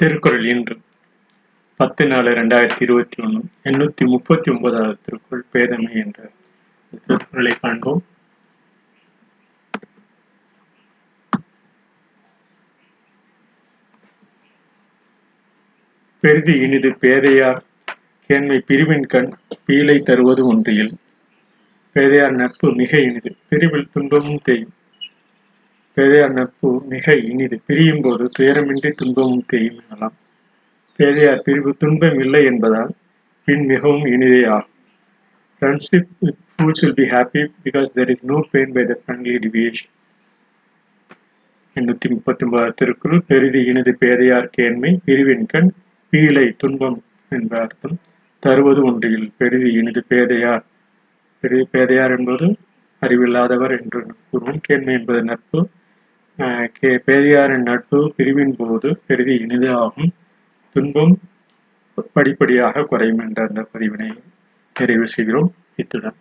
திருக்குறள் இன்று பத்து நாலு ரெண்டாயிரத்தி இருபத்தி ஒன்று எண்ணூற்றி முப்பத்தி ஒன்பதாவது திருக்குறள் பேதமை என்ற திருக்குறளை காண்போம். பெரிது இனிது பேதையார் கேண்மை பிரிவின் கண் பீலை தருவது ஒன்றில் பேதையார் நட்பு மிக இனிது பிரிவில் துன்பமும் தேயும். பேதையார் நட்பு மிக இனிது. பிரியும் போது துயரமின்றி துன்பமும் தேயும் எனலாம். பேதையார் பிரிவு துன்பம் இல்லை என்பதால் பின் மிகவும் இனிதே ஆகும். Friendship with fools will be happy because there is no pain by the friendly deviation. எண்ணூத்தி முப்பத்தி ஒன்பதாவது திருக்குறள் பெரிது இனிது பேதையார் கேண்மை பிரிவின் கண் பீலை துன்பம் என்ற அர்த்தம். தருவது ஒன்றில் பெரிது இனிது பேதையார். பெரிய பேதையார் என்பது அறிவில்லாதவர் என்று கூறுவோம் கேண்மை என்பது நட்பு. கே பேதையாரின் நட்பு பிரிவின் போது பெரிது இனிதாகும். துன்பம் படிப்படியாக குறையும் என்ற அந்த பதிவினை நிறைவு செய்கிறோம். இத்துடன்.